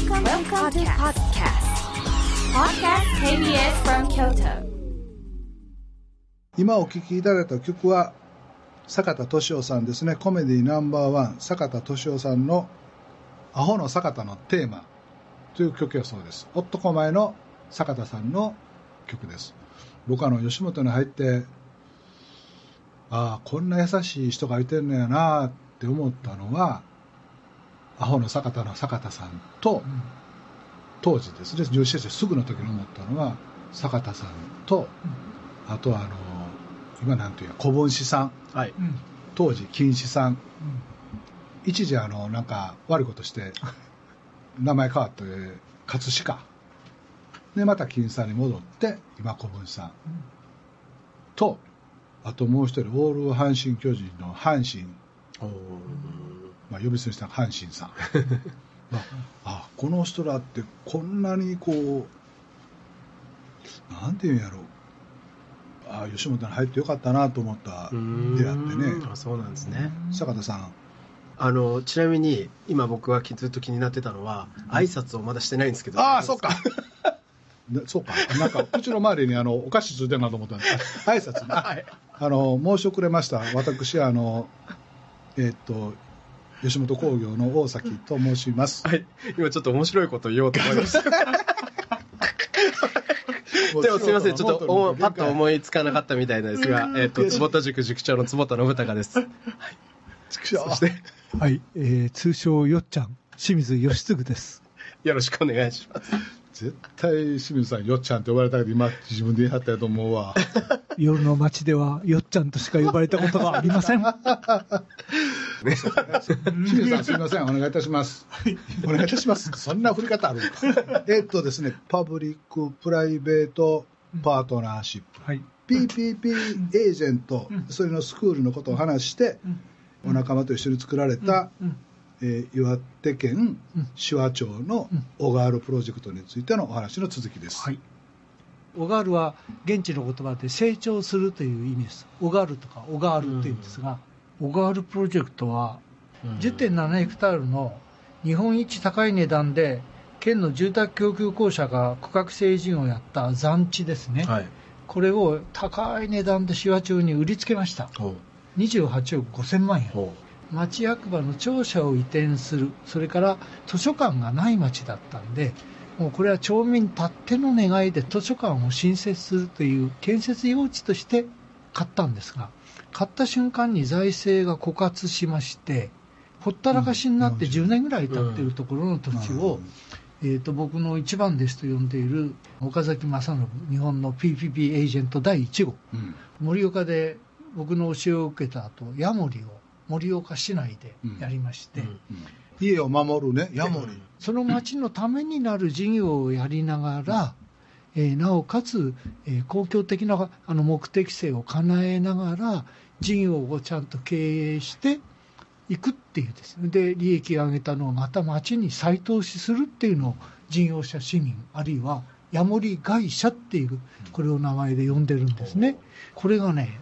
Welcome, Welcome to podcast. Podcast KBS from Kyoto. 今お聴きいただいた曲は坂田敏夫さんですねコメディナンバーワン坂田敏夫さんの「アホの坂田のテーマ」という曲やそうです男前の坂田さんの曲です僕あの吉本に入ってああこんな優しい人がいてんのやなって思ったのはアホの坂田の坂田さんと、当時ですね女子生すぐの時に思ったのは坂田さんと、あとはあの今なんていうや小盆師さん。はい。当時金子さん、一時あのなんか悪いことして名前変わって葛飾。でまた金さんに戻って今小盆さん、とあともう一人オール阪神・巨人の阪神、まあ、呼び捨てにした阪神さん。まあ、あこの人らってこんなにこうなんていうんやろあ吉本に入ってよかったなと思った出会ってね。あそうなんですね。坂田さん。あの、ちなみに、今僕がずっと気になってたのは、挨拶をまだしてないんですけど。ああそうか。でそうか。なんかうちの周りにあのお菓子ついてるなと思ったんで。あ挨拶ね。はい。あの申し遅れました。私あのえっと吉本興業の大崎と申しますはい。今ちょっと面白いこと言おうと思いました。でもすみません、ちょっとおパッと思いつかなかったみたいなんですが、えっと、坪田塾塾長の坪田信孝です。そしそして、はい、えー、通称よっちゃん、清水義嗣です。よろしくお願いします。絶対清水さんよっちゃんって呼ばれたけど今自分で言い張ったやと思うわ 夜の街ではよっちゃんとしか呼ばれたことがありません。清水さんすみません。お願いいたします。お願いいたします。そんな振り方ある えっとですねパブリックプライベートパートナーシップ。はい。PPP エージェント、それのスクールのことを話して、お仲間と一緒に作られた、えー岩手県手話町の小川ルプロジェクトについてのお話の続きです。はい。オガールは現地の言葉で成長するという意味です。オガールとかオガールっていうんですが、オガールプロジェクトは10.7ヘクタールの日本一高い値段で県の住宅供給公社が区画整事業をやった残地ですね。はい。これを高い値段で手話町に売りつけました。ほ28億5000万円町役場の庁舎を移転するそれから図書館がない町だったんでもうこれは町民たっての願いで図書館を新設するという建設用地として買ったんですが買った瞬間に財政が枯渇しましてほったらかしになって10年ぐらい経っているところの土地を、えー、と僕の一番弟子と呼んでいる岡崎正信日本の PPP エージェント第1号。うん。盛岡で僕の教えを受けた後ヤモリを盛岡市内でやりまして、うん。うん。家を守るね、ヤモリ。その町のためになる事業をやりながら、えーなおかつ、えー公共的なあの目的性を叶えながら事業をちゃんと経営していくっていうです。ねで利益を上げたのをまた町に再投資するっていうのを事業者市民あるいはヤモリ会社っていうこれを名前で呼んでるんですね。これがね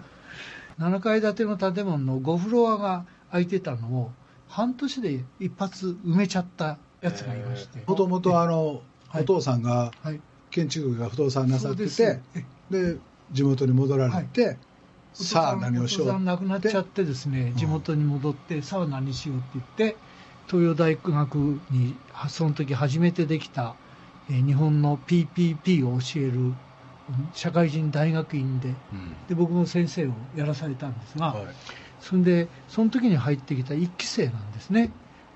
7階建ての建物の5フロアが空いてたのを半年で一発埋めちゃったやつがいまして。もともとあの、はい。お父さんがはい建築が不動産なさっててで地元に戻られて、さあお父さん何をしよう亡くなっちゃってですね地元に戻って、さあ何しようって言って東洋大学にその時初めてできた、えー日本の PPP を教えるうん社会人大学院でうん。で僕も先生をやらされたんですが、はい。それでその時に入ってきた1期生なんですね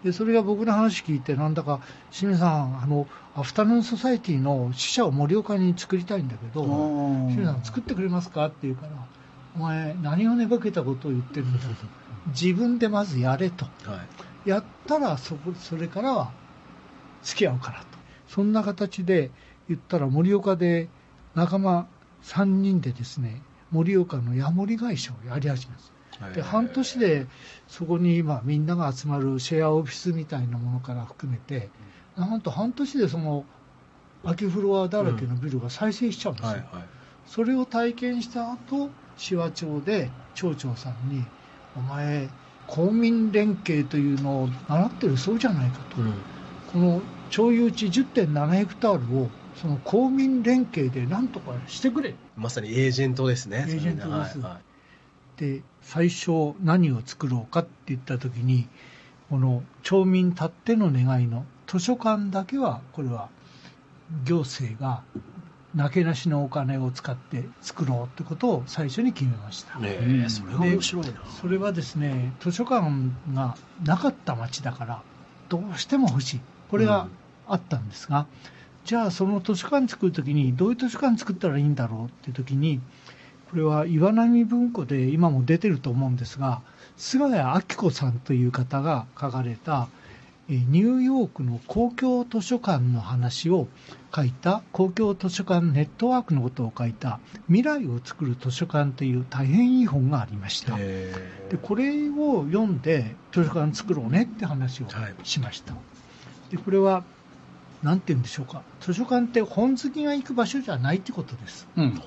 でそれが僕の話聞いてなんだか清水さんあのアフタヌーンソサイティの支社を盛岡に作りたいんだけど清水さん作ってくれますか？って言うからお前何を寝ぼけたことを言ってるんだと。自分でまずやれと。はい。やったらそこそれからは付き合うからと。そんな形で言ったら盛岡で仲間3人でですね盛岡のヤモリ会社をやり始めますで半年でそこに今みんなが集まるシェアオフィスみたいなものから含めてなんと半年でその空きフロアだらけのビルが再生しちゃうんですよ、はいはい。それを体験した後紫波町で町長さんに「お前公民連携というのを習ってるそうじゃないかと」うん。この町有地10.7ヘクタールをその公民連携でなんとかしてくれまさにエージェントですね。エージェントですはいはいで最初何を作ろうかって言った時にこの町民たっての願いの図書館だけはこれは行政がなけなしのお金を使って作ろうってことを最初に決めました、それは面白いな。それはですね図書館がなかった町だからどうしても欲しい。これがあったんですが、じゃあその図書館作るときにどういう図書館作ったらいいんだろうっていうときにこれは岩波文庫で今も出てると思うんですが菅谷明子さんという方が書かれたえーニューヨークの公共図書館の話を書いた公共図書館ネットワークのことを書いた「未来を作る図書館」という大変いい本がありました。へでこれを読んで図書館作ろうねって話をはいしました、でこれは何て言うんでしょうか。図書館って本好きが行く場所じゃないってことです。うん。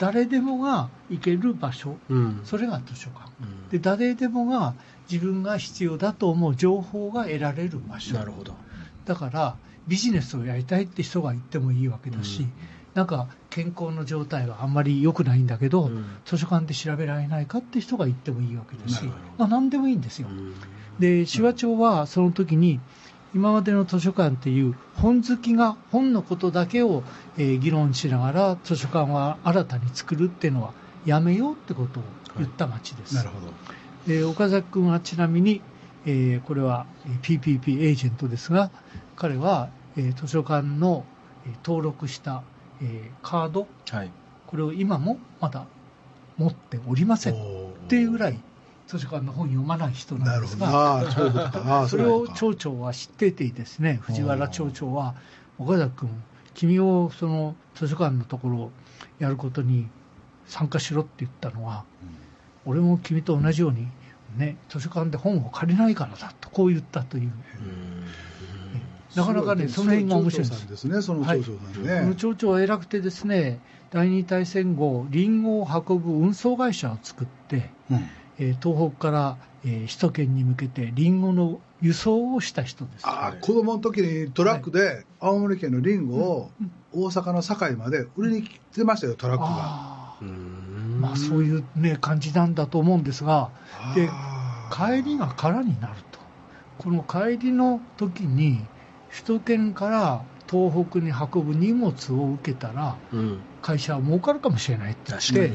誰でもが行ける場所うん。それが図書館うんで誰でもが自分が必要だと思う情報が得られる場所なるほど。だからビジネスをやりたいって人が行ってもいいわけだし、うんなんか健康の状態はあんまり良くないんだけど、うん図書館で調べられないかって人が行ってもいいわけだしまあ、何でもいいんですよ。うんで紫波町はその時に今までの図書館っていう本好きが本のことだけを、えー議論しながら図書館は新たに作るっていうのはやめようってことを言った町です。なるほどで岡崎君はちなみに、えーこれはえー PPP エージェントですが彼は、えー図書館のえー登録した、えーカードはい。これを今もまだ持っておりませんっていうぐらい図書館の本読まない人ななんるほど。ですがそれを町長は知っていてですね藤原町長は岡崎君君をその図書館のところをやることに参加しろって言ったのは俺も君と同じように、ね、図書館で本を借りないからだとこう言ったという。なかなかねその辺が面白いんです。ですねその町長さんこのね町長は偉くてですね第二大戦後リンゴを運ぶ運送会社を作って、うんえー東北から、えー首都圏に向けてリンゴの輸送をした人です。ああ子供の時にトラックで青森県のリンゴを大阪の堺まで売りに来てましたよトラックが。あまあ、そういう、ね、感じなんだと思うんですがで帰りが空になると。この帰りの時に首都圏から東北に運ぶ荷物を受けたらうん。会社は儲かるかもしれないって言って。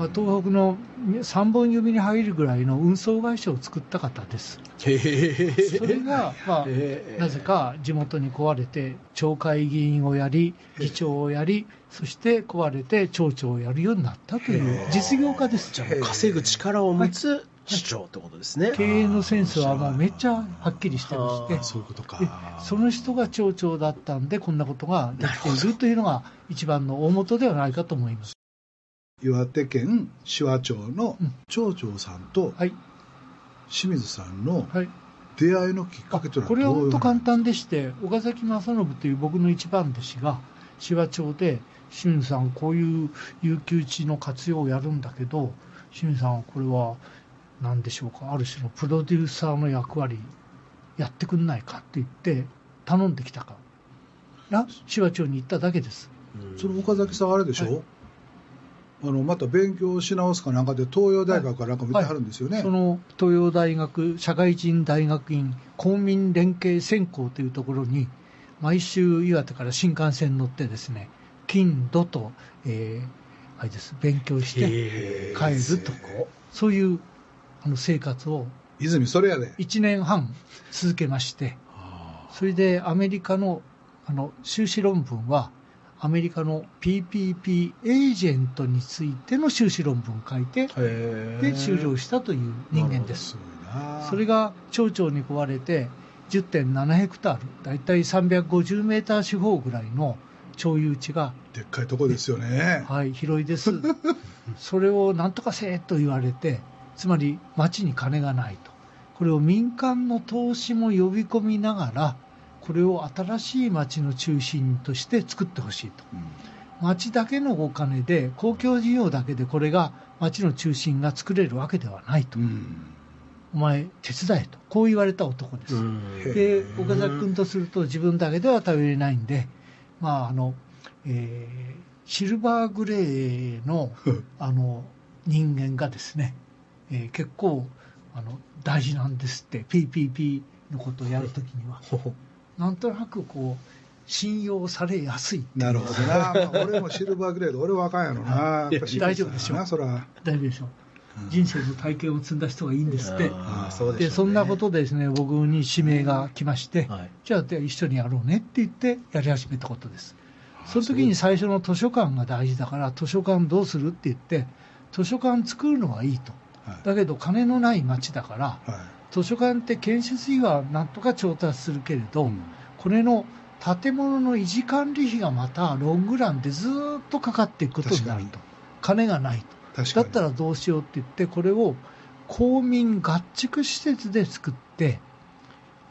まあ、東北の3本指に入るぐらいの運送会社を作った方です。へえ。それが、まあ、へえなぜか地元に壊れて、町会議員をやり、議長をやり、そして壊れて町長をやるようになったという実業家です。へえ稼ぐ力を持つ市長ってことですね。経営のセンスはもうめっちゃはっきりしてましてそういうことかでその人が町長だったんで、こんなことができているというのが一番の大元ではないかと思います。岩手県紫波町のうん町長さんとはい。清水さんのはい。出会いのきっかけというのこれは本当簡単単でして、岡崎正信という僕の一番弟子が、紫波町で、清水さん、こういう有給地の活用をやるんだけど、清水さん、これは何でしょうか、ある種のプロデューサーの役割、やってくんないかって言って、頼んできたから、紫波町に行っただけです。うんその岡崎さんあれでしょ、はいあのまた勉強し直すかなんかで東洋大学かなんか見てはるんですよね、その東洋大学社会人大学院公民連携専攻というところに毎週岩手から新幹線に乗ってですね金土と、えーあれです。勉強して帰ると。そういうあの生活を泉それやで。1年半続けましてそれでアメリカのあの修士論文はアメリカの PPP エージェントについての修士論文を書いてで終了したという人間ですそれが町長に壊れて10.7ヘクタール、だいたい350メーター四方ぐらいの町有地が、でっかいとこですよね、はい、広いです。それをなんとかせえと言われて、つまり町に金がないと。これを民間の投資も呼び込みながら、これを新しい町の中心として作ってほしいと。町だけのお金で、公共事業だけでこれが町の中心が作れるわけではないと。うん。お前手伝えと。こう言われた男です、うん。で岡崎君とすると自分だけでは頼れないんで、まああのえーシルバーグレーの あの人間がですね、えー結構あの大事なんですって PPP のことをやるときにはなんとなくこう信用されやすいなるほどな、まあ俺もシルバーグレード、俺はあかんやろな、やっぱシルバー。大丈夫でしょな、そら。大丈夫でしょう。人生の体験を積んだ人がいいんですって。そうでそんなことでですね僕に指名が来まして、はい。じゃあで一緒にやろうねって言ってやり始めたことです。その時に最初の図書館が大事だから図書館どうするって言って図書館作るのはいいと。はい。だけど金のない町だからは図書館って建設費はなんとか調達するけれど、うん。これの建物の維持管理費がまたロングランでずーっとかかっていくことになると。金がないと。だったらどうしようって言ってこれを公民合築施設で作って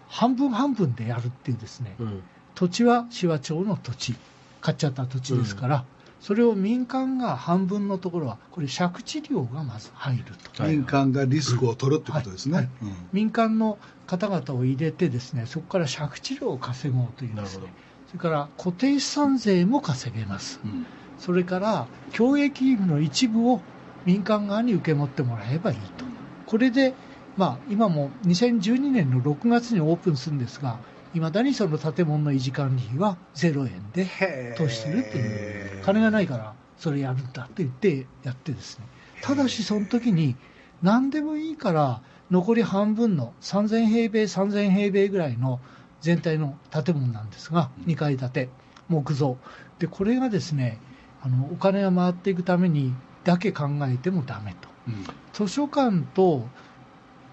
半分半分でやるっていうですね。うん。土地は紫波町の土地。買っちゃった土地ですから、それを民間が半分のところはこれ借地料がまず入ると。はい。民間がリスクを取るってことですはい。ね。うん。民間の方々を入れてですねそこから借地料を稼ごうというねそれから固定資産税も稼げます。うん。それから教育費の一部を民間側に受け持ってもらえばいいと。これで、まあ、今も2012年の6月にオープンするんですがいまだにその建物の維持管理費は0円で投資するっていう。金がないからそれやるんだって言ってやってですね。ただしその時に何でもいいから残り半分の3000平米3000平米ぐらいの全体の建物なんですが2階建て木造。でこれがですねあのお金が回っていくためにだけ考えてもダメと。うん。図書館と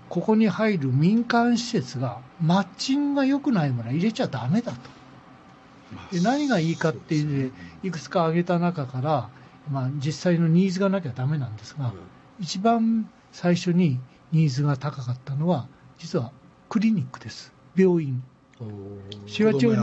ここに入る民間施設がマッチングが良くないものは入れちゃダメだと。まあで何がいいかっていうのでいくつか挙げた中から、まあ、実際のニーズがなきゃダメなんですが、一番最初にニーズが高かったのは実はクリニックです。病院。紫波町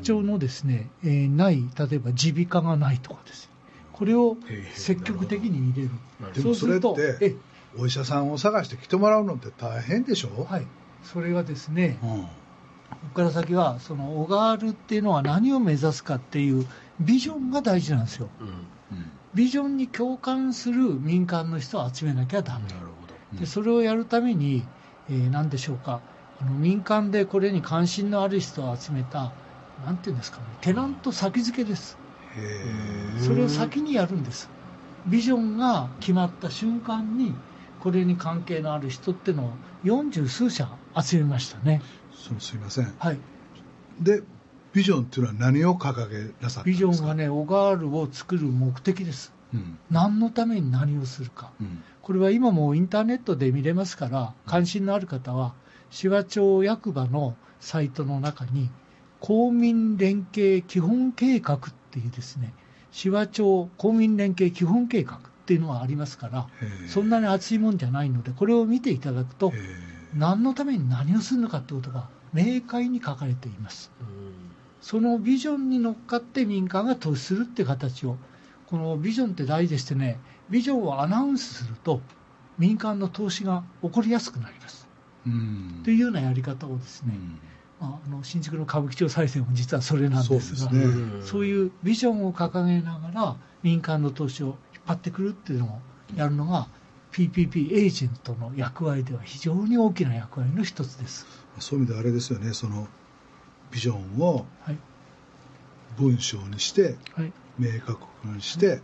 町の。ですね、えーない例えば耳鼻科がないとかです。ねこれを積極的に入れる。でもそれってえお医者さんを探して来てもらうのって大変でしょ、はい。それがですねうん。ここから先はそのオガールっていうのは何を目指すかっていうビジョンが大事なんですよ。うん。ビジョンに共感する民間の人を集めなきゃダメ。なるほど。でそれをやるために、えー何でしょうか。あの民間でこれに関心のある人を集めたなんていうんですかね。テナント先付けです。へそれを先にやるんです。ビジョンが決まった瞬間にこれに関係のある人っていうのを40数社集めましたね。えそのすいません。はい。でビジョンっていうのは何を掲げなさったんビですか？ジョンがねオガールを作る目的です。うん。何のために何をするか。うん。これは今もインターネットで見れますから関心のある方は紫波町役場のサイトの中に公民連携基本計画っていうですね紫波町公民連携基本計画っていうのがありますからそんなに厚いもんじゃないのでこれを見ていただくと何のために何をするのかってことが明快に書かれています。うん。そのビジョンに乗っかって民間が投資するって形をこのビジョンって大事でしてね。ビジョンをアナウンスすると民間の投資が起こりやすくなります。うん。というようなやり方をですね、あ、あの新宿の歌舞伎町再生も実はそれなんですがそうね。いうビジョンを掲げながら民間の投資を張ってくるっていうのをやるのが PPP エージェントの役割では非常に大きな役割の一つです。そういう意味であれですよね。そのビジョンをはい。文章にしてはい。明確にして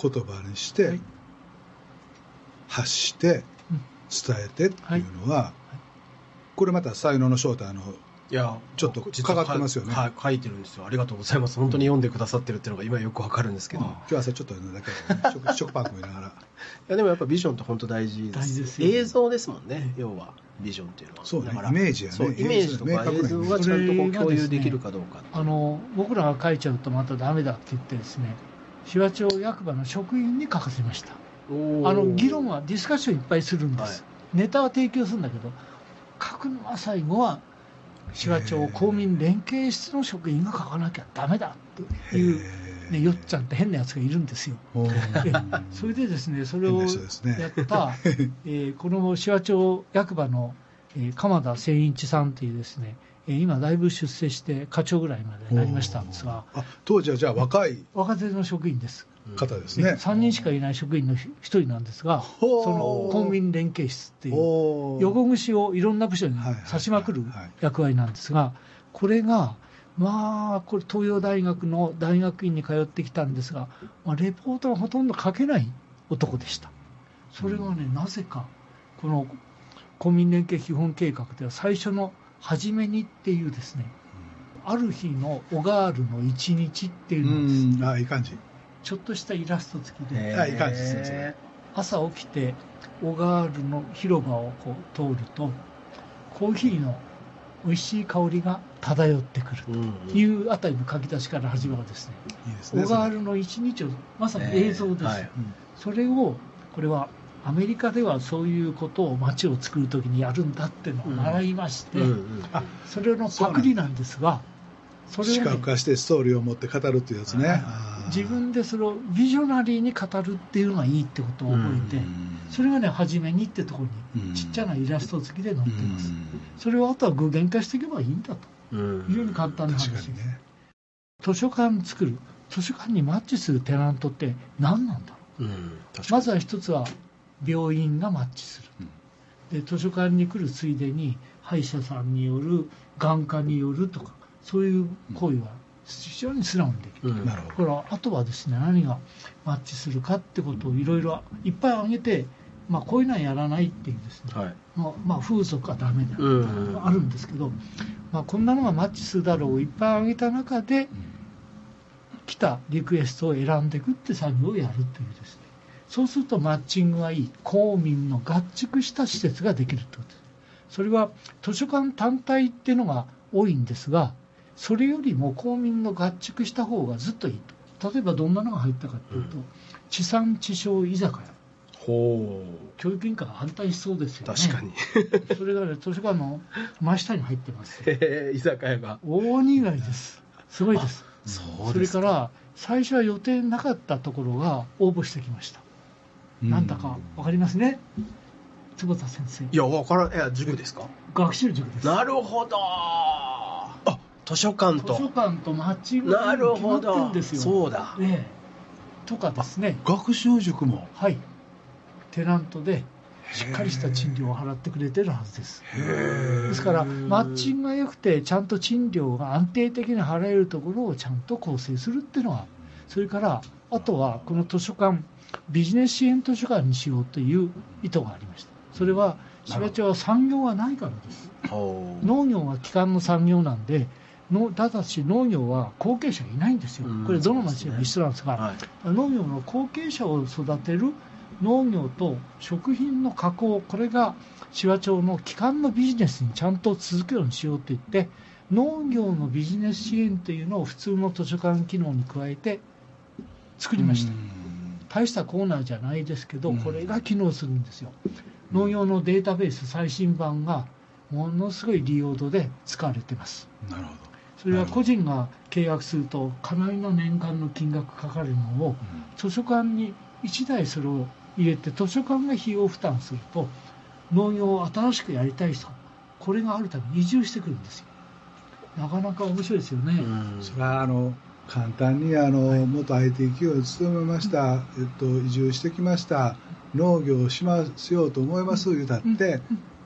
言葉にして、はい。発してうん。伝えてっていうのは、これまた才能の正体のいやちょっとかかってますよね。はい書いてるんですよ。ありがとうございます。本当に読んでくださってるっていうのが今よくわかるんですけど、い今日朝ちょっとだけ 食食パン食いながら。やでもやっぱビジョンって本当大事です大事ですよ映像ですもんね。要はビジョンっていうのは。そうねだからイメージやね。そうイメージとか映像がちゃんとこう共有できるかどうかあの僕らが書いちゃうとまたダメだって言ってですね紫波町役場の職員に書かせました。あの議論はディスカッションいっぱいするんです、ネタは提供するんだけど書くのは最後は紫波町公民連携室の職員が書かなきゃダメだっていうね、よっちゃんって変なやつがいるんですよ。それでですね、それをやった、えーこの紫波町役場の、えー鎌田千一さんというですね、えー今だいぶ出世して課長ぐらいまでなりましたんですが、あ当時はじゃあ若い。若手の職員です。方ですでね。3人しかいない職員の一人なんですが、その公民連携室っていう、横串をいろんな部署にはいはい刺しまくるはい。役割なんですが、これが、まあ、これ、東洋大学の大学院に通ってきたんですが、まあ、レポートがほとんど書けない男でした。それがね、なぜか、この公民連携基本計画では最初の初めにっていうですね、ある日のオガールの一日っていうのをですねうん、あいい感じ。ちょっとしたイラスト付きで、あいい感じですねそれ。朝起きて小川ールの広場をこう通るとコーヒーの美味しい香りが漂ってくるというあたりの書き出しから始まるですね。いいですね。小川ールの一日をまさに映像です、はい。うん。それをこれはアメリカではそういうことを街を作るときにやるんだっていうのを習いまして、うんうん。あそれのパクリなんですがそれ視をね、覚化してストーリーを持って語るっていうやつね。自分でそれをビジョナリーに語るっていうのがいいってことを覚えて、それがね初めにってところうん。にちっちゃなイラスト付きで載ってます、うん。それをあとは具現化していけばいいんだとうん非常に簡単な話確でね。図書館作る。図書館にマッチするテナントって何なんだろう？まずは一つは病院がマッチする、で図書館に来るついでに歯医者さんによる眼科によるとかそういう行為は非常に素直にできる、うん。なるほど。これはあとはですね何がマッチするかってことをいろいろいっぱい挙げて、まあ、こういうのはやらないっていうですね、はい。まあまあ、風俗はダメだ、うん。あるんですけど、まあ、こんなのがマッチするだろうをいっぱい挙げた中で来たリクエストを選んでいくって作業をやるというですね。そうするとマッチングがいい公民の合築した施設ができるってことです。それは図書館単体っていうのが多いんですがそれよりも公民の合築した方がずっといいと。例えばどんなのが入ったかというと、うん。地産地消居酒屋。ほ教育委員会が反対しそうですうよね。確かに。それがね図書館の真下に入ってます。へえ居酒屋が。大にぎわいです。すごいです。そうそれから最初は予定なかったところが応募してきました、なんだかわかりますね？坪田先生。いや分からん。いや塾ですか？学習塾です。なるほど。あ図書館図書と館とマッチングなる決まってるんですよ。そうだ。ええ。とかですね。学習塾も。はい。テナントでしっかりした賃料を払ってくれてるはずです。ですからマッチングが良くてちゃんと賃料が安定的に払えるところをちゃんと構成するっていうのはそれからあとはこの図書館ビジネス支援図書館にしようという意図がありました。それは芝町は産業がないからです。農業が基幹の産業なんでのただし農業は後継者がいないんですよ。うん。これどの町でも一緒なんですが、はい。農業の後継者を育てる農業と食品の加工これが紫波町の基幹のビジネスにちゃんと続くようにしようと言って農業のビジネス支援というのを普通の図書館機能に加えて作りました、大したコーナーじゃないですけどうん。これが機能するんですよ。農業のデータベース最新版がものすごい利用度で使われてます。なるほど。それは個人が契約するとかなりの年間の金額かかるのを図書館に1台それを入れて図書館が費用負担すると農業を新しくやりたい人これがあるために移住してくるんですよ。なかなか面白いですよね、うん。それはあの簡単にあの、元 IT 企業に勤めました、えっと、移住してきました。農業をしますようと思います言うたって、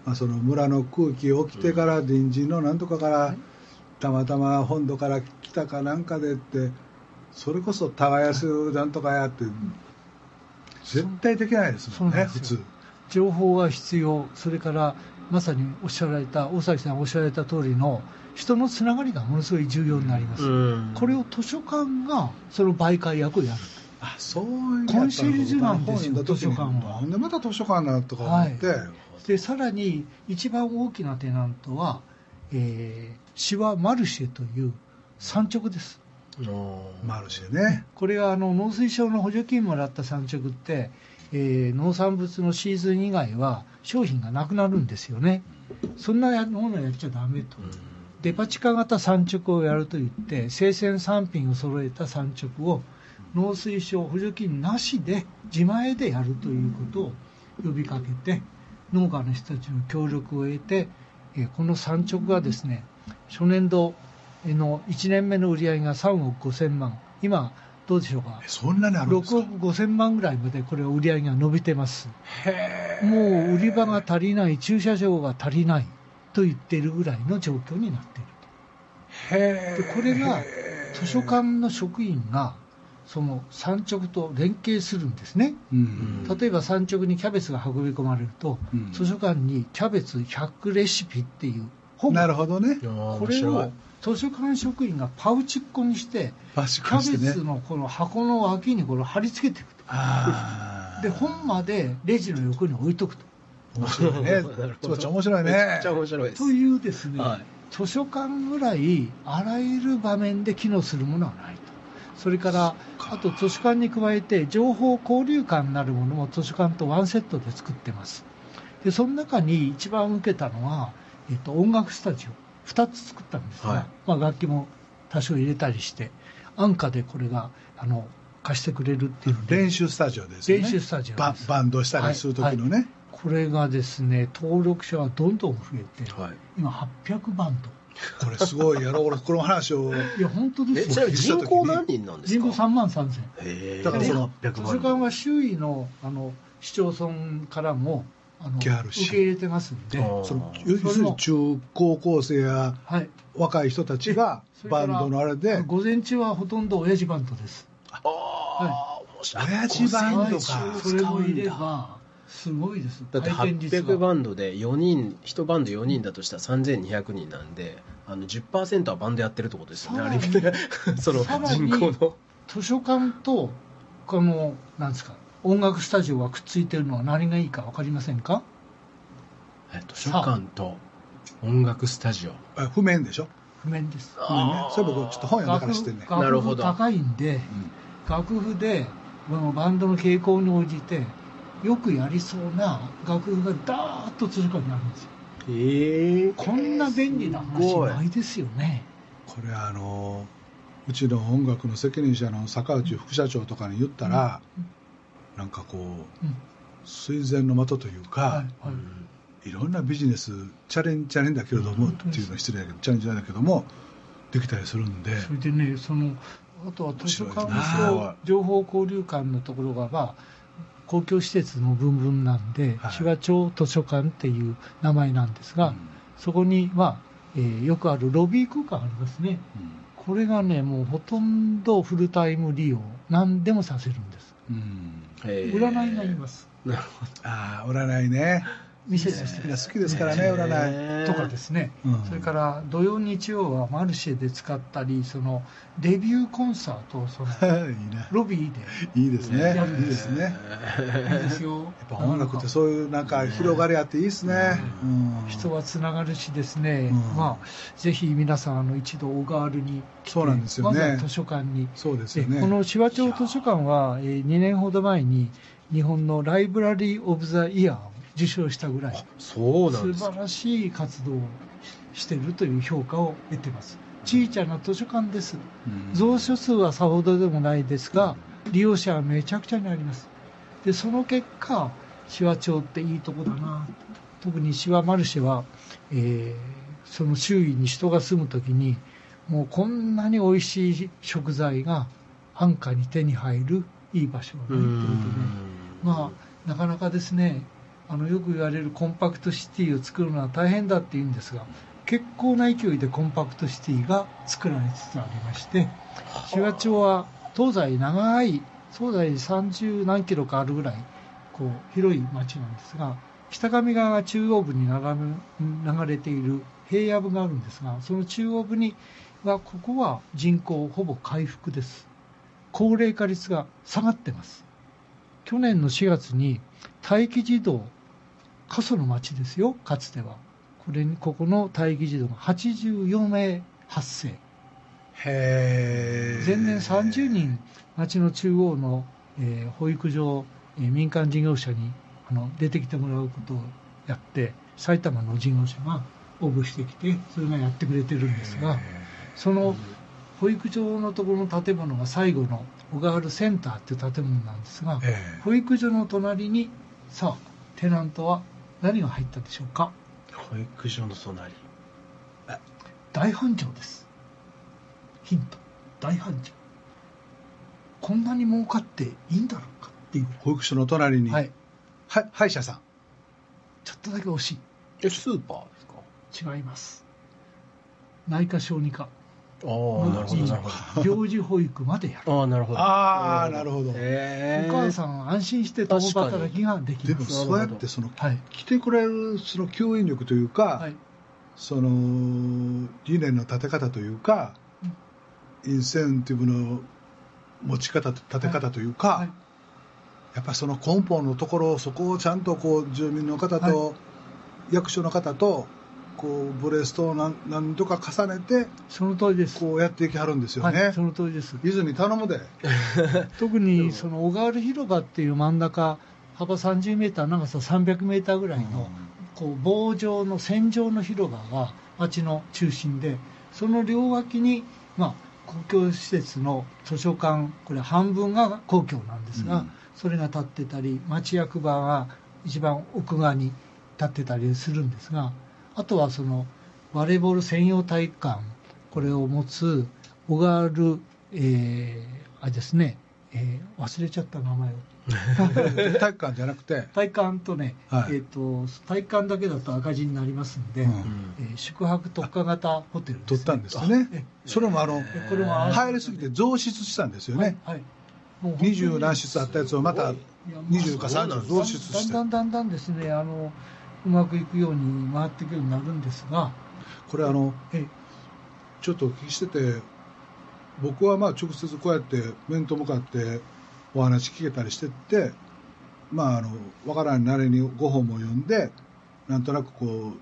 まあ、その村の空気起きてから隣人のなんとかから、たまたま本土から来たかなんかでってそれこそ耕すなんとかやって絶対できないですもんね普通。情報が必要。それからまさにおっしゃられた大崎さんおっしゃられた通りの人のつながりがものすごい重要になります、うん。これを図書館がその媒介役をやる。あそういうコンシェルジュなんですよ図書館はでまた図書館なのとか思って、でさらに一番大きなテナントは、えー、シワマルシェという産直です。マルシェね。これはあの農水省の補助金もらった産直って、えー農産物のシーズン以外は商品がなくなるんですよね。そんなものやっちゃダメと。デパ地下型産直をやるといって生鮮産品を揃えた産直を農水省補助金なしで自前でやるということを呼びかけて農家の人たちの協力を得てえーこの産直がですね初年度の1年目の売り上げが3億5000万。今どうでしょうか？えそんなにあるんです6か億5000万ぐらいまでこれ売り上げが伸びてます。もう売り場が足りない駐車場が足りないと言っているぐらいの状況になっているへとでこれが図書館の職員がその産直と連携するんですね。うん。例えば産直にキャベツが運び込まれると、うん。図書館にキャベツ100レシピっていう本なるほどね。これを図書館職員がパウチっ子にしてキャベツのこの箱の脇にこれを貼り付けていくと。あで本までレジの横に置いとくと。あ面白いね。面白い。ねめちゃくちゃ面白いです。というですね、はい。図書館ぐらいあらゆる場面で機能するものはないとそれからあと図書館に加えて情報交流館なるものも図書館とワンセットで作ってます。でその中に一番受けたのは、えっと、音楽スタジオ。2つ作ったんですが、はい。まあ、楽器も多少入れたりして安価でこれがあの貸してくれるっていう練習スタジオですよね。練習スタジオバンドしたりする時のね、これがですね登録者はどんどん増えて、はい。今800バンドこれすごいやろ俺この話を。いや本当でえ、すよ人口何人なんですか？人口3万3000へーだからその800図書館は周囲のあの市町村からもあの受け入れてますんで、その要するに中高校生やはい、若い人たちがバンドのあれで。午前中はほとんど親父バンドです。ああ、面白い。親父バンドか。はいそれも入ればすごいです。だって回転率が。800バンドで4人、1バンド4人だとしたら3200人なんで、あの10%はバンドやってるってことですよね、ある意味で。その人口の。図書館とこのなんですか音楽スタジオがくっついてるのは何がいいか分かりませんか？え図書館と音楽スタジオ。あ譜面でしょ？譜面です。譜面ねそれ僕ちょっと本読んだから知ってんね楽なるほど。譜高いんで、楽譜でこのバンドの傾向に応じてよくやりそうな楽譜がダーッと図書館にあるんですよ。ええこんな便利な話ないですよね。これあのうちの音楽の責任者の坂内副社長とかに言ったら、なんかこううん。垂涎の的というか、はいはい。いろんなビジネスチャレンチャレンだけれども、うんっていうのは失礼だけどチャレンジだけどもできたりするんで。それでねそのあとは図書館と情報交流館のところが、まあ、公共施設の分々なんで、はい。町図書館っていう名前なんですが、そこには、えーよくあるロビー空間ありますね。これがねもうほとんどフルタイム利用何でもさせるんです。うん。うん占占いがあります。なるほああ占いね店としてみんな好きですからねど。占い、とかですね、うん。それから土曜日曜はマルシェで使ったりそのデビューコンサートをその いいね。ロビーでいいですね。いいですすね。いいですよ。やっぱ音楽ってそういうなんか広がりあっていいですね、うん。人はつながるしですね、うん。まあ、ぜひ皆さんあの一度小川原にそうなんですよね。まずは図書館に。そうですよね。でこの紫波町図書館は、えー2年ほど前に日本のライブラリー・オブ・ザ・イヤーを受賞したぐらい。そうなんですか。素晴らしい活動をしているという評価を得てます。小さな図書館です。うん。蔵書数はさほどでもないですが利用者はめちゃくちゃになります。でその結果紫波町っていいとこだな。特に紫波マルシェは、えーその周囲に人が住む時にもうこんなに美味しい食材が安価に手に入るいい場所はないということで。まあなかなかですねあのよく言われるコンパクトシティを作るのは大変だって言うんですが結構な勢いでコンパクトシティが作られつつありまして紫波町は東西長い東西30何キロかあるぐらいこう広い町なんですが北上川が中央部に流れ流れている平野部があるんですがその中央部にはここは人口ほぼ回復です。高齢化率が下がってます。去年の4月に待機児童過疎の町ですよかつては。これにここの待機児童が84名発生へえ前年30人町の中央の、えー保育所、えー民間事業者にあの出てきてもらうことをやって埼玉の事業者が応募してきてそれがやってくれてるんですがその保育所のところの建物が最後の小川原センターっていう建物なんですが、ええ。保育所の隣にさあテナントは何が入ったでしょうか？保育所の隣。大繁盛です。ヒント。大繁盛。こんなに儲かっていいんだろうかっていう。保育所の隣に、はい。は歯医者さん。ちょっとだけ惜しえ、スーパーですか？い違います。内科小児科ああ、なるほど、なるほど。病児保育までやる。ああ、なるほど。ああなるほど。お母さん安心して共働きができでもますそうやってそのはい。来てくれるその吸引力というか、はい。その理念の立て方というか、インセンティブの持ち方立て方というか、はい。やっぱりその根本のところそこをちゃんとこう住民の方と、役所の方とこうブレストを何何度か重ねてその通りです。こうやっていきはるんですよね、はい、その通りです。泉頼むで。特にその小川原広場っていう真ん中幅30メーター長さ300メーターぐらいの、こう棒状の線状の広場が町の中心でその両脇に、まあ、公共施設の図書館これ半分が公共なんですが、うん。それが建ってたり町役場が一番奥側に建ってたりするんですがあとはそのバレーボール専用体育館これを持つ小川原、えー、あれですね、えー忘れちゃった名前を。体育館じゃなくて、体育館とね、はい。えー、と体育館だけだと赤字になりますんで、うん。えー宿泊特化型ホテルです、取ったんですよね。えそれもあのえこれもあ入りすぎて増湿したんですよね、はいはい。何室あったやつをまたい。や20か30増湿だして。んだんだんだんですねあのうまくいくように回っていくようになるんですが、これあのえちょっとお聞きしてて僕はまあ直接こうやって面と向かってお話聞けたりしてってまああのわからんなりに5本も読んでなんとなくこう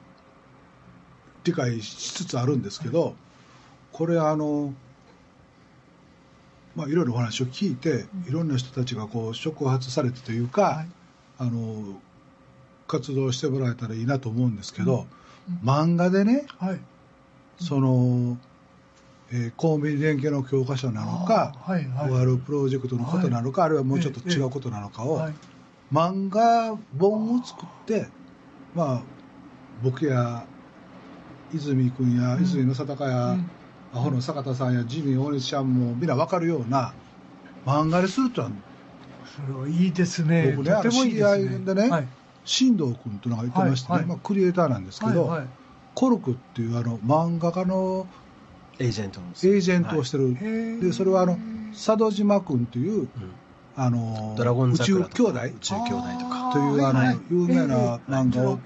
理解しつつあるんですけどこれあのまあいろいろお話を聞いていろんな人たちがこう触発されてというか、はい。あの活動してもらえたらいいなと思うんですけど、うん。漫画でねはい、その、えー公民連携の教科書なのか、あーはいはい。終わるプロジェクトのことなのか、あるいはもうちょっと違うことなのかを、はい。漫画本を作って、まあ、僕や泉君や、うん。泉の佐高や、うん。アホの坂田さんやジミー大西ちゃんもみんな分かるような漫画にするとはそれはいいですね。僕ねとてもいいですあの知り合いでねはい進藤君というのがいてましてね、はいはい。まあ、クリエイターなんですけど、はいはい。コルクっていうあの漫画家のエージェントの。エージェントをしてる、へー。でそれはあの佐渡島君といううん。あのドラゴン宇宙兄弟。宇宙兄弟とか。というあの、はい。有名な漫画を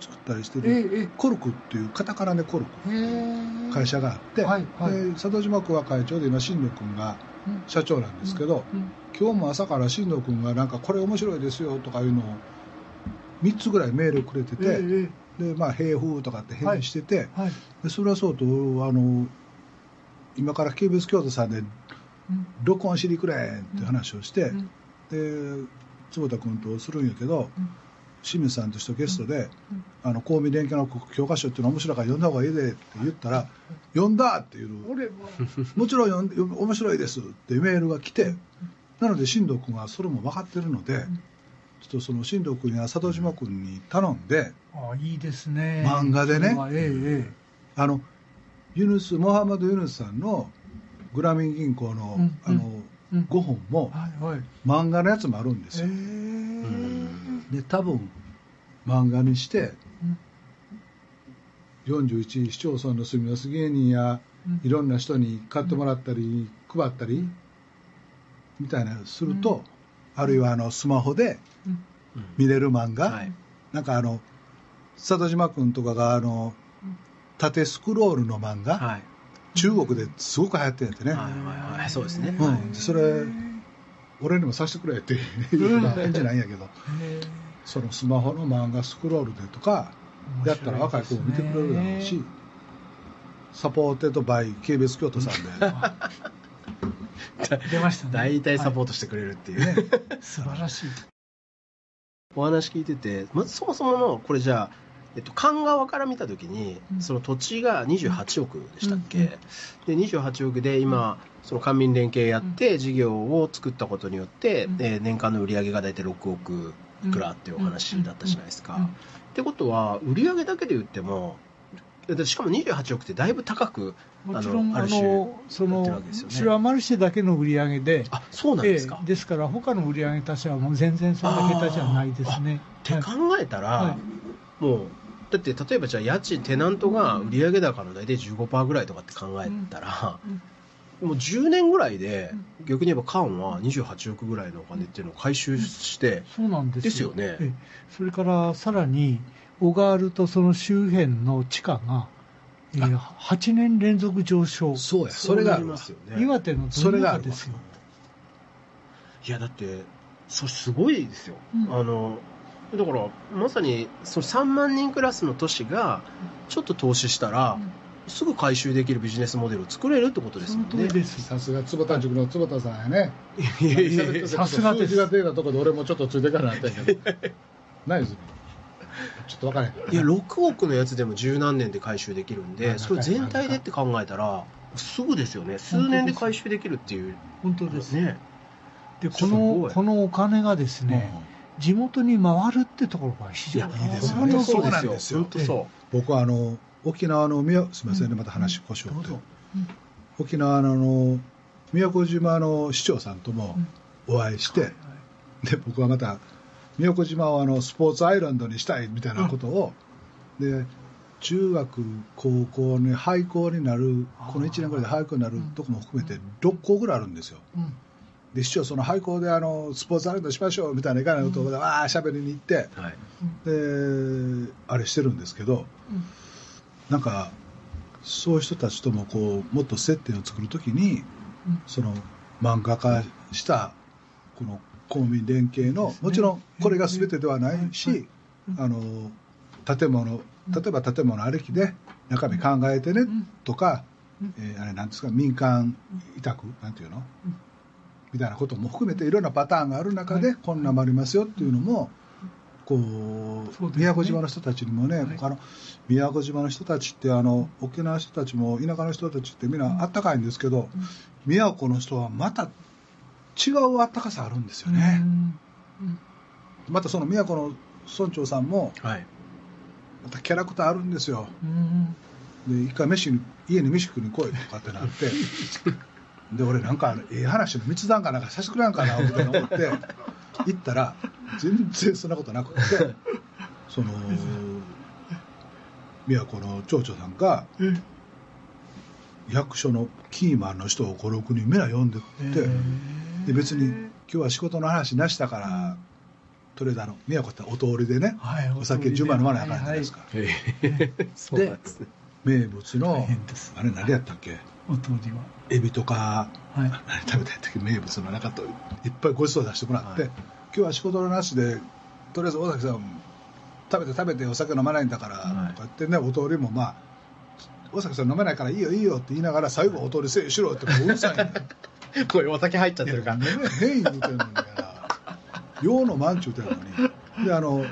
作ったりしてえる、ええコルクっていうカタカナでコルク。へー。会社があって、はいはい。で佐渡島君は会長で今新藤君がうん。社長なんですけど、うん今日も朝から新藤君がなんかこれ面白いですよとかいうのを3つぐらいメールをくれてて、ええでまあ「平風」とかって返事してて、えはい。でそれはそうとあの今から KBS 京都さんでうん。録音しにくれって話をして、うん。で坪田君とするんやけど、うん。清水さんとしてゲストでうん「あの公民連携の教科書っていうの面白いから読んだ方がいいで」って言ったら「読んだ!」っていう俺は「もちろん読んで面白いです」ってメールが来てなので進藤君はそれも分かってるのでちょっとその進藤君や佐渡島君に頼んであいいですね。漫画でね。えええあのユヌスモハマド・ユヌスさんのグラミン銀行の,、うんあのうん。5本もえはいはい。漫画のやつもあるんですえ。よ、えで多分漫画にしてうん。41市町村の住みます芸人やうん。いろんな人に買ってもらったり配ったりみたいなのすると、あるいはあのスマホでうん。見れる漫画、はい。なんかあの佐渡島君とかがあの縦スクロールの漫画、はい。中国ですごく流行ってるんやってね、はいはいはい。そうですね。うん。はい。それ俺にもさせてくれっていうのは返事ないんやけど。そのスマホの漫画スクロールでとかやったら若い子も見てくれるだろうし、 supported by KBS 京都さんで。出ましたね。大体サポートしてくれるっていう。ね、素晴らしいお話聞いてて、まずそもそもの、これじゃあ、えっと、から見たときに、うん。その土地が28億でしたっけ、うんうんで28億で今、その官民連携やって事業を作ったことによって、うん。えー年間の売り上げが大体6億いくらっていうお話だったじゃないですか。ってことは、売り上げだけで言っても、でしかも28億ってだいぶ高く、もちろんああのそのわけですよね。白マルシェだけの売り上げであそうなんですか。ええですから他の売り上げたちはもう全然そんな桁じゃないですね。って考えたら、はもうだって例えばじゃあ家賃テナントが売上高の大体15%ぐらいとかって考えたら、もう10年ぐらいで逆に言えば缶は28億ぐらいのお金っていうのを回収して、そうなんですよね。ええ。それからさらに小川ールとその周辺の地価が、えー、8年連続上昇。そうやそれがありますよね。岩手のそれがですよ。いやだってそれすごいですよ、うん。あのだからまさにその3万人クラスの都市がちょっと投資したら、すぐ回収できるビジネスモデルを作れるってことですそもんね。さすが坪田塾の坪田さんやね。いやいやいや。さすがです。数字が出たところで俺もちょっとついていかなかったんやけど。ないですちょっと分かんけどねいや6億のやつでも十何年で回収できるんまであそれ全体でって考えたらすぐですよね。数年で回収できるっていう。本当です。ね。でこのこのお金がですね、地元に回るってところが非常にいいですよ本当そうですよ。なんですよ。本当そ僕はあの沖縄の宮すみませんねまた話故障って。どうぞ。沖縄のあの宮古島の市長さんともお会いして、で僕はまた宮古島をあのスポーツアイランドにしたいみたいなことを、で中学高校に廃校になるこの1年ぐらいで廃校になるとこも含めて6校ぐらいあるんですよ。うん。で市長その廃校であのスポーツアイランドしましょうみたいないかないことでわーしゃべりに行ってうはい。であれしてるんですけどうん。なんかそういう人たちともこうもっと接点を作るときにうん。その漫画化したこの公民連携のもちろんこれが全てではないしあの建物例えば建物ありきで中身考えてねん。とかうん。えーあれなんですか民間委託なんていうの？うん。みたいなことも含めていろんなパターンがある中でこんなんもありますよっていうのもこう宮古島の人たちにもね、あの宮古島の人たちってあの沖縄の人たちも田舎の人たちってみんなあったかいんですけど、宮古の人はまた違うあったかさあるんですよね、またその宮古の村長さんもはい。またキャラクターあるんですよ。うん。で一回飯に家に飯食いに来いとかってなって で俺なんかええ話の密談かなんかさせてくれんかなみたいな思って行ったら全然そんなことなくて その宮古の町長さんがうん。役所のキーマンの人を56人目ら呼んでって、で別に今日は仕事の話なしだから、とりあえずあの。宮古ってお通りでね、はいお酒順番飲まなあかんじゃないですか、へえ そうなんで名物のあれ何やったっけ？お通りは。エビとかはい。何食べたい時名物の中といっぱいごちそう出してもらって、はい。今日は仕事のなしでとりあえず大崎さん食べて食べてお酒飲まないんだから、はい。こうやってねお通りもまあ大崎さん飲めないからいいよいいよって言いながら最後お通りせいしろってもううるさいんだよ これお酒入っちゃってるから。いや飲めへん言うてんのにや用のまんちゅうてんのに。であの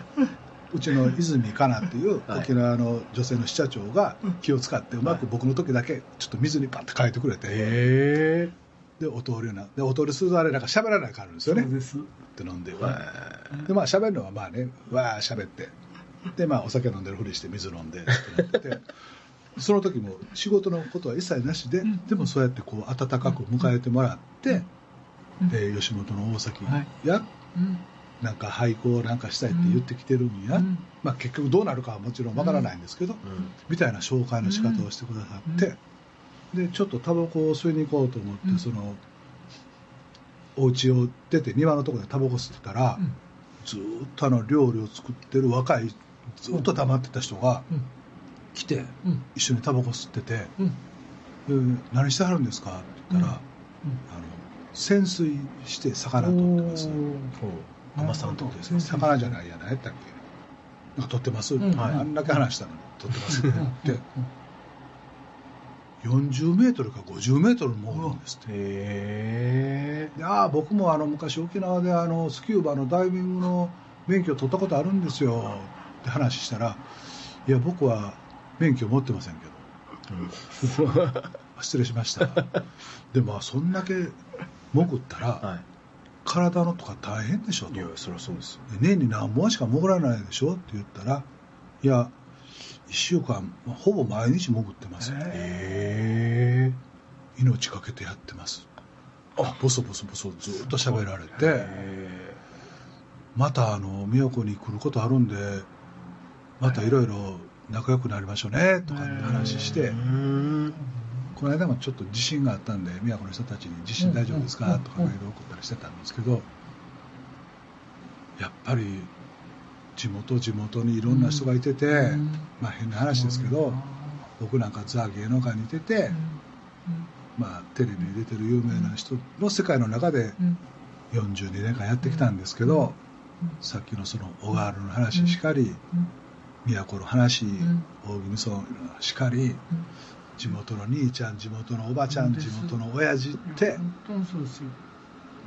うちの泉かなっていうはい。沖縄の女性の支社長が気を使ってうまく僕の時だけちょっと水にパッと変えてくれて、へえ。でお通りなでお通りするとあれなんか喋らないからあるんですよね。って飲んでわーでまあ喋るのはまあねわー喋って。でまあお酒飲んでるふりして水飲んでってなっててその時も仕事のことは一切なしで、ん。でもそうやってこう温かく迎えてもらって、うん。で吉本の大崎はい。や、うん。なんか廃校なんかしたいって言ってきてるんや、うん。まあ、結局どうなるかはもちろんわからないんですけど、みたいな紹介の仕方をしてくださって、でちょっとタバコを吸いに行こうと思って、うん。そのお家を出て庭のところでタバコ吸ってたら、うん。ずーっとあの料理を作ってる若いずっと黙ってた人がうん来て、うん。一緒にタバコ吸っててうん「で何してはるんですか?」って言ったら、あの潜水して魚取ってます海女さんとです魚じゃないや何やったっけ？なんってます、うん。はい、あんだけ話したのに取ってますって言って、うん40メートルか50メートルもおるんですって。へでああ僕もあの昔沖縄であのスキューバのダイビングの免許を取ったことあるんですよ。って話したら「いや僕は免許持ってませんけど。失礼しました。でもまあそんだけ潜ったら、は体のとか大変でしょい、と。いやそりゃそうです年に何本しか潜らないでしょって言ったらいや1週間まあほぼ毎日潜ってます。へ命かけてやってます。あ。ボソボソボソずっと喋られて。えまたあの宮古に来ることあるんでまたいろいろ仲良くなりましょうねとかって話して。うんこの間もちょっと地震があったんで宮古の人たちに地震大丈夫ですかうんとかメール送ったりしてたんですけどやっぱり地元地元にいろんな人がいてて、うんまあ変な話ですけど、僕なんかザ芸能界にいてて、まあ、テレビに出てる有名な人の世界の中で42年間やってきたんですけど、さっきのその小川の話しかり、都の話、ん大宜味噌のしかり、地元の兄ちゃん地元のおばちゃん地元の親父って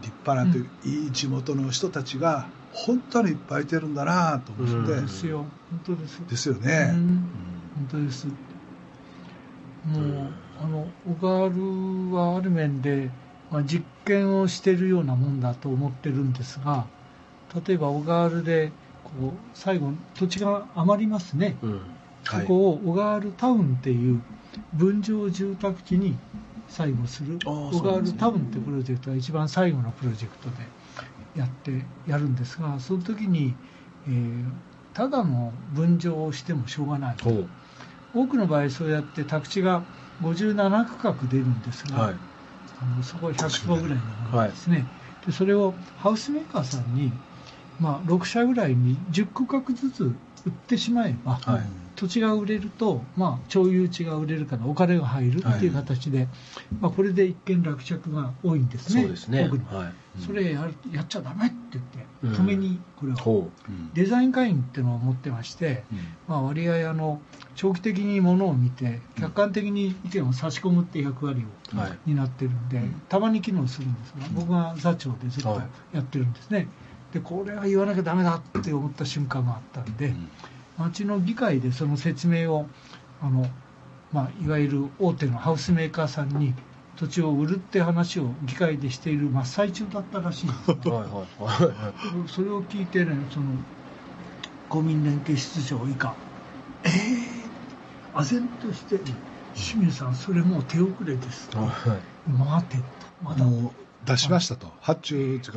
立派なといういい地元の人たちが本当にいっぱいいてるんだなと思って、うん。ですよ。本当ですですようね、ん。本当です。もう、あの小川ルはある面で、まあ、実験をしているようなもんだと思ってるんですが例えば小川ルでこう最後土地が余りますね、うん。そこを小川ルタウンっていう分譲住宅地に最後する。小川ルそうなんですね。タウンってプロジェクトが一番最後のプロジェクトでやってやるんですがその時に、えーただの分譲をしてもしょうがない。ほう。多くの場合そうやって宅地が57区画出るんですが、はい。あのそこは100坪ぐらいのものですね、でそれをハウスメーカーさんに、まあ、6社ぐらいに10区画ずつ売ってしまえば、はい。土地が売れると、まあ、町有地が売れるからお金が入るっていう形で、まあ、これで一見落着が多いんですね。そうですね。はい。それやるやっちゃダメって言ってうん。止めにこれを、ほう。ん。デザイン会員っていうのを持ってまして、まあ、割合あの長期的にものを見て客観的に意見を差し込むっていう役割をはい。担ってるんで、たまに機能するんですが僕が座長でずっとはい。やってるんですね、でこれは言わなきゃダメだって思った瞬間があったんで、町の議会でその説明をあの、まあ、いわゆる大手のハウスメーカーさんに土地を売るって話を議会でしている真っ最中だったらしいんです。それを聞いてねその公民連携室長以下ええー、唖然として清水さんそれもう手遅れですと。はい待てとまだ。もう出しましたと。発注いうか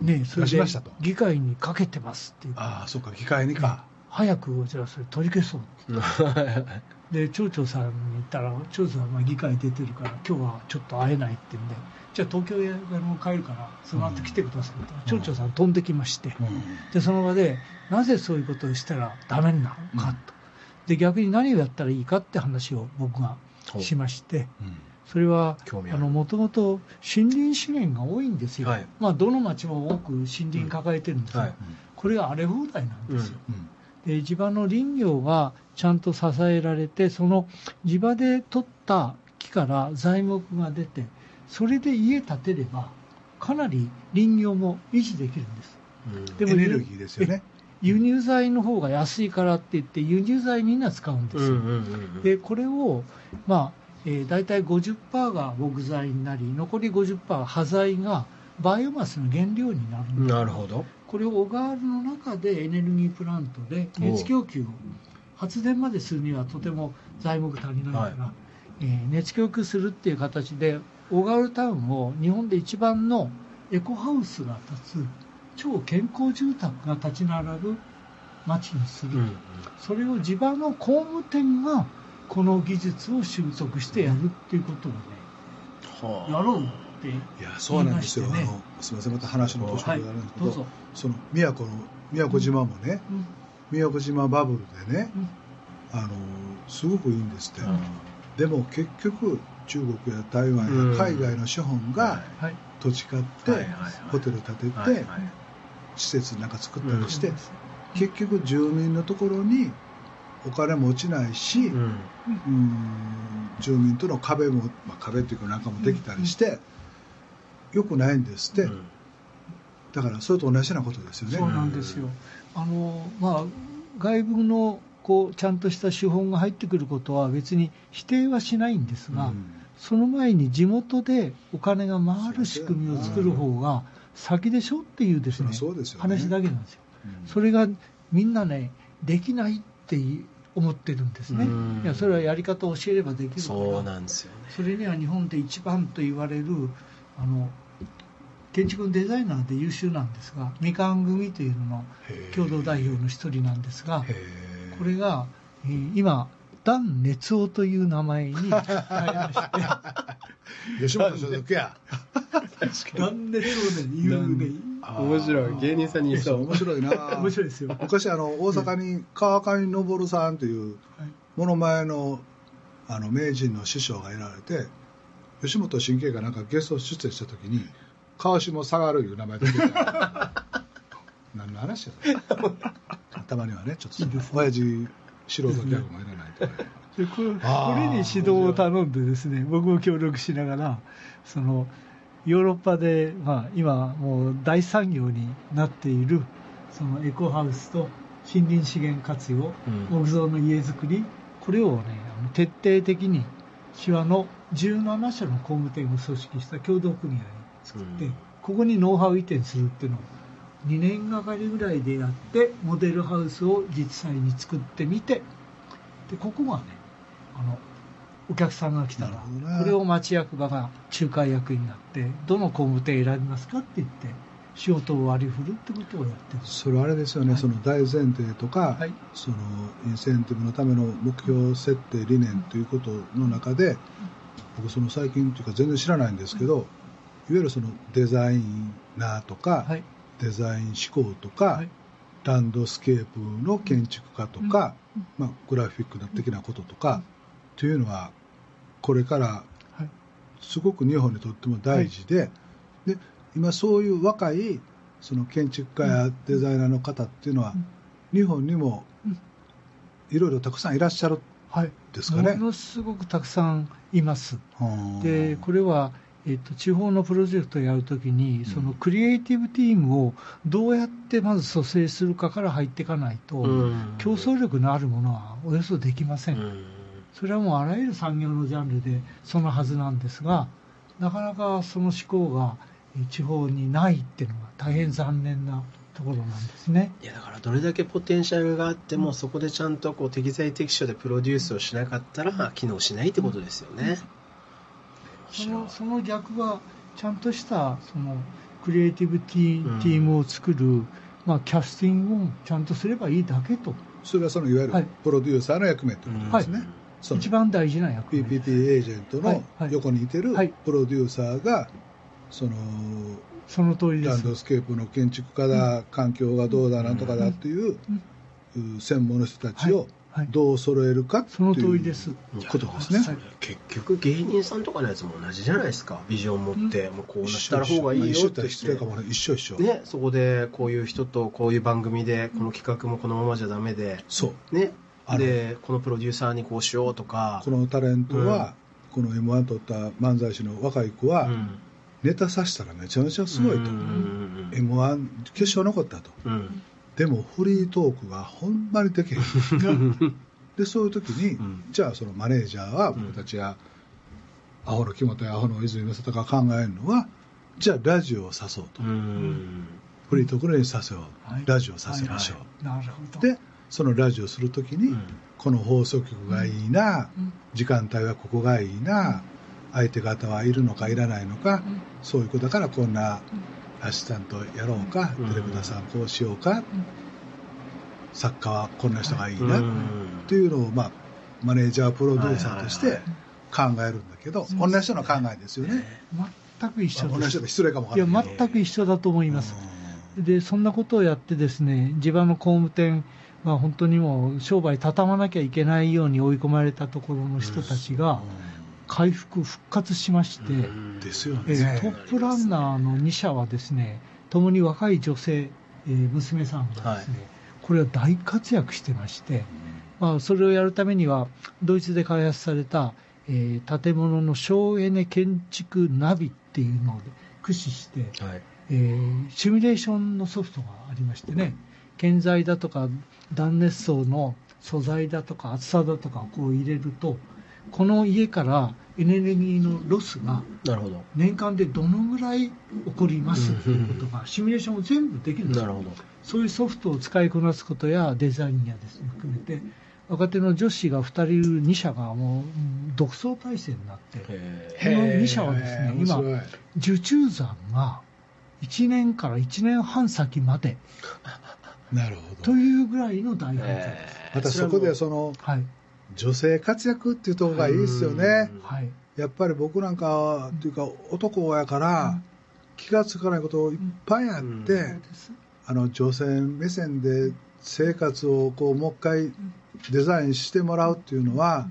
ねそれで出しましたと。議会にかけてますっていう。ああそうか議会にか、早くじゃあそれ取り消そう。で町長さんに言ったら町長さんは議会出てるから今日はちょっと会えないって言うんでじゃあ東京へ帰るからその後来てくださいって、町長さん飛んできまして、でその場でなぜそういうことをしたらダメなのかと、で逆に何をやったらいいかって話を僕がしまして。うんそれはもともと森林資源が多いんですよ、はい。まあ、どの町も多く森林抱えてるんですよ、はい。これが荒れ放題なんですよ、うん。で地場の林業がちゃんと支えられてその地場で取った木から材木が出てそれで家建てればかなり林業も維持できるんです。うん。でもエネルギーですよね。輸入材の方が安いからって言って輸入材みんな使うんですよ、うんうんうん。でこれを、まあえー、大体50%が木材になり残り50%は端材がバイオマスの原料になるなるほど。これを小川の中でエネルギープラントで熱供給を発電までするにはとても材木足りないから、はえー熱供給するっていう形で小川タウンを日本で一番のエコハウスが建つ超健康住宅が立ち並ぶ町にする、うんそれを地場の工務店がこの技術を習得してやるっていうことをね、はやろうっていやそうなんですよ、言いましてね。あのすみませんまた話の途中であるんですけど、どうぞ、その宮古の宮古島もね、うん宮古島バブルでね、うん。あのすごくいいんですって、うん。でも結局中国や台湾うん。や海外の資本がはい。土地買って、はいはいはい。ホテル建てて、はいはい。施設なんか作ったりして、うん。結局住民のところにお金も落ちないし、うん。うん住民との壁も、まあ、壁っていうかなんかもできたりして、よくないんですって、うん。だからそれと同じようなことですよね。そうなんですよ。あのまあ外部のこうちゃんとした資本が入ってくることは別に否定はしないんですが、うん。その前に地元でお金が回る仕組みを作る方が先でしょっていうですねそうですよね。話だけなんですよ。うん。それがみんなねできないって思ってるんですね。うん。いやそれはやり方を教えればできるから。そうなんですよね。それには日本で一番と言われるあの建築のデザイナーで優秀なんですがみかん組というのの共同代表の一人なんですがこれが、えー今ダン熱夫という名前に変えまして。吉本所属や。ダン熱夫で言うね面白い。芸人さんにそう。面白いな。面白いですよ。昔あの大阪に川上昇さんというはいものまねのあの名人の師匠がいられて吉本新喜劇がなんかゲスト出演した時に川下下がるいう名前で出てた。何の話やそれたまにはねちょっと親父素人ギャグもいらないとか。ねでこれに指導を頼んでですね僕も協力しながらそのヨーロッパで、まあ、今もう大産業になっているそのエコハウスと森林資源活用、うん。木造の家づくりこれをね徹底的に手話の17社の工務店を組織した共同組合を作って、うん。ここにノウハウ移転するっていうのを2年がかりぐらいでやってモデルハウスを実際に作ってみてでここがねあのお客さんが来たら、ね。これを町役場が仲介役になってどの工務店選びますかって言って仕事を割り振るってことをやってる。それはあれですよね、はい。その大前提とか、はい。そのインセンティブのための目標設定理念ということの中で、僕その最近というか全然知らないんですけど、いわゆるそのデザイナーとか、はい。デザイン思考とか、はい。ランドスケープの建築家とか、うん。まあ、グラフィック的なこととか、というのはこれからはい。すごく日本にとっても大事で,、で今そういう若いその建築家やデザイナーの方っていうのは、うん。日本にもうん。いろいろたくさんいらっしゃるはい。ですかね。ものすごくたくさんいます。うんでこれは、えっと地方のプロジェクトをやるときに、そのクリエイティブチームをどうやってまず蘇生するかから入っていかないと、うん。競争力のあるものはおよそできませんそれはもうあらゆる産業のジャンルでそのはずなんですがなかなかその思考がえ地方にないっていうのが大変残念なところなんですね。いやだからどれだけポテンシャルがあってもそこでちゃんとこう適材適所でプロデュースをしなかったら機能しないってことですよね。そのその逆はちゃんとしたそのクリエイティブティ,、うんティームを作る、まあ、キャスティングをちゃんとすればいいだけと。それはそのいわゆるはい。プロデューサーの役目ということですね、はい。その一番大事な役目。です PPT エージェントの横にいてるはい。プロデューサーがそのその通りです。ランドスケープの建築家だ、環境がどうだなんとかだっていう、う専門の人たちをどう揃えるかっていう。その通りです。ことですね。はい。結局芸人さんとかのやつも同じじゃないですか。ビジョン持って、もうこうなったら方がいいよって。言失礼か一緒一緒、ね、そこでこういう人とこういう番組でこの企画もこのままじゃダメで、そう。ね、でこのプロデューサーにこうしようとか。このタレントは、この m 1取った漫才師の若い子は、うん。ネタさせたらめちゃめちゃすごいと、うん m 1決勝残ったと。うん。でもフリートークがほんまにできへん。でそういう時に、ん。じゃあそのマネージャーは僕たちが、アホの木本やアホの泉正孝が考えるのはじゃあラジオを誘うと、うん。フリートークにさせよう、はい。ラジオさせましょう、なるほど。でそのラジオする時に、うん。この放送局がいいな、うん。時間帯はここがいいな、相手方はいるのかいらないのか、うん。そういうことだからこんなアシスタントやろうか、うん。ディレクターさんこうしようか、作家はこんな人がいいな、うんっていうのを、まあ、マネージャープロデューサーとして考えるんだけど、同じ人の考えですよね、全く一緒同じです人で失礼かもいや全く一緒だと思います。うん。でそんなことをやってですね地場の工務店は本当にもう商売畳まなきゃいけないように追い込まれたところの人たちが回復復活しまして、うん。ですよね。えートップランナーの2社はですね共に若い女性、えー娘さんがですね、これは大活躍してまして、まあ、それをやるためにはドイツで開発された、えー建物の省エネ建築ナビっていうのを駆使して、はい。えーシミュレーションのソフトがありましてね建材だとか断熱層の素材だとか厚さだとかをこう入れるとこの家からエネルギーのロスがなるほど。年間でどのぐらい起こりますっていうことがシミュレーションを全部できるんです。そういうソフトを使いこなすことやデザインやですね含めて若手の女子が2人いる2社がもううん独走体制になってへこの2社はですね今受注残が1年から1年半先までなるほとどいうぐらいの大繁盛です、えまたそこでそのはい。女性活躍っていうところがいいですよね。うん。はい。やっぱり僕なんかっていうか男やから気がつかないこといっぱいあって、うん。あの女性目線で生活をこうもう一回デザインしてもらうっていうのは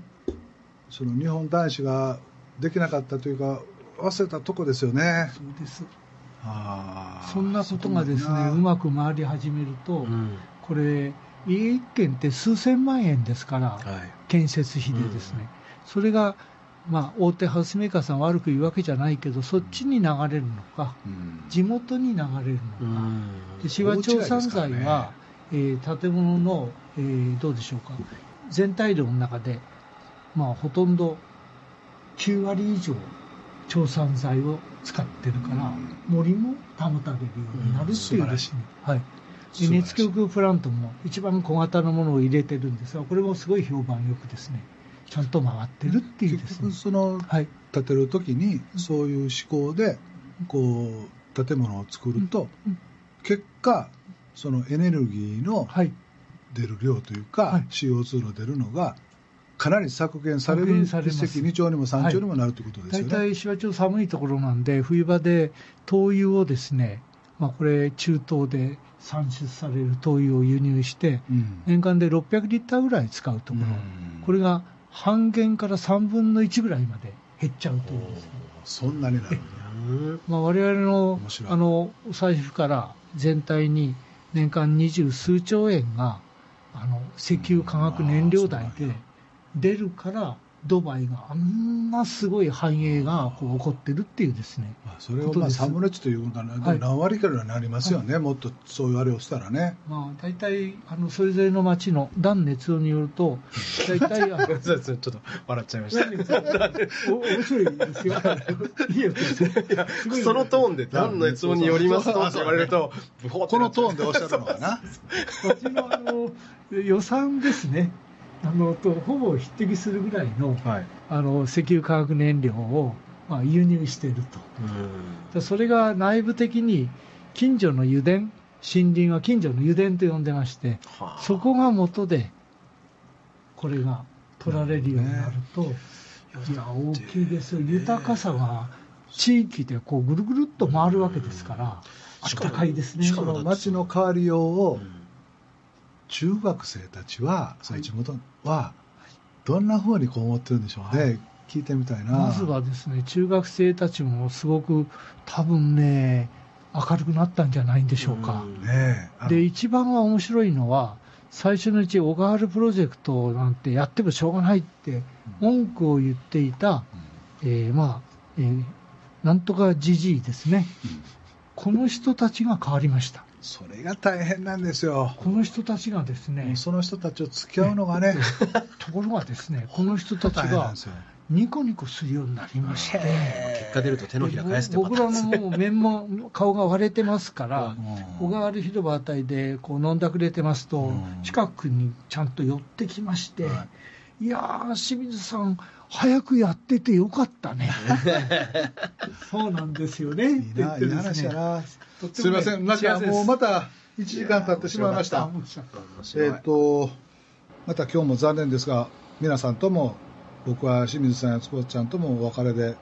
その日本男子ができなかったというか忘れたとこですよね。そうですそんなことがですねうまく回り始めると、うん。これ家一軒って数千万円ですからはい。建設費でですね、それが、まあ、大手ハウスメーカーさん悪く言うわけじゃないけどそっちに流れるのかうん。地元に流れるのか、うん。で紫波町産材大違いですからは、えー建物の、えーどうでしょうか。全体量の中で、まあ、ほとんど9割以上町産材を使ってるから、森も保たれるようになるっていうですね、はい、で熱供空プラントも一番小型のものを入れてるんですがこれもすごい評判よくですね。ちゃんと回ってるっていうですね。結局、そのはい、建てる時にそういう思考でこう建物を作るとうん。結果そのエネルギーのはい、出る量というか、はい。CO2 の出るのがかなり削減され削る一石二鳥にも三鳥にもなるということです大よね。体紫波町寒いところなんで冬場で灯油をですね、まあ、これ中東で産出される灯油を輸入してうん。年間で600リッターぐらい使うところ、うん。これが半減から3分の1ぐらいまで減っちゃうというですね、そんなになるんや。うんまあ、我々のあのお財布から全体に年間二十数兆円があの石油化学燃料代で出るからドバイがあんなすごい繁栄がこう起こってるっていうですね。まあそれをまあサムネッチというこはい。何割からなりますよね、もっとそういうあれをしたらね。まあ大体あのそれぞれの町の断熱をによると大体 ちょっと笑っちゃいました。お面白いですよ。いいよそのトーンで何の熱音によりますとって言われるとこのトーンでおっしゃるのかな。こっちのあの予算ですね。あのとほぼ匹敵するぐらいのはいあの石油化学燃料を、まあ、輸入していると。うんでそれが内部的に近所の油田、森林は近所の油田と呼んでまして、はあそこが元でこれが取られるようになると、いや、大きいですよ。豊かさが地域でこうぐるぐるっと回るわけですから、あったかいですね。しかもその町の変わりようをうん中学生たちは、その地元はどんなふうにこう思ってるんでしょうね、はい。聞いてみたいな。まずはですね、中学生たちもすごく多分ね、明るくなったんじゃないんでしょうか。うん。ねで、一番は面白いのは、最初のうち、小川原プロジェクトなんてやってもしょうがないって文句を言っていた、えーまあ、えーなんとかじじいですね。この人たちが変わりました。それが大変なんですよ。この人たちがですねその人たちを付き合うのがね、ところがですね、この人たちが。ニコニコするようになりまして、結果出ると手のひら返すって僕らのもう面も顔が割れてますから、うん小川原広場あたりでこう飲んだくれてますと、うん近くにちゃんと寄ってきまして、、はいやー、清水さん、早くやっててよかったね。そうなんですよね。いいな、いいって言ってですね話やな。ねすいません、なんかもうまた1時間経ってしまいました。えっ、と、また今日も残念ですが、皆さんとも、僕は清水さんやつこちゃんともお別れで、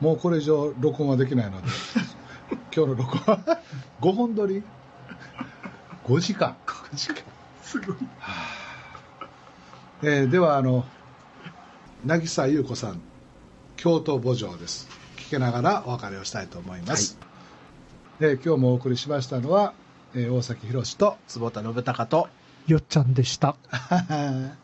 もうこれ以上録音はできないので、今日の録音は5本撮り ?5 時間。5時間。すごい。えーでは、あの、渚優子さん、京都墓場です。聞けながらお別れをしたいと思います。えー今日もお送りしましたのは、えー大崎宏と、坪田信孝とよっちゃんでした。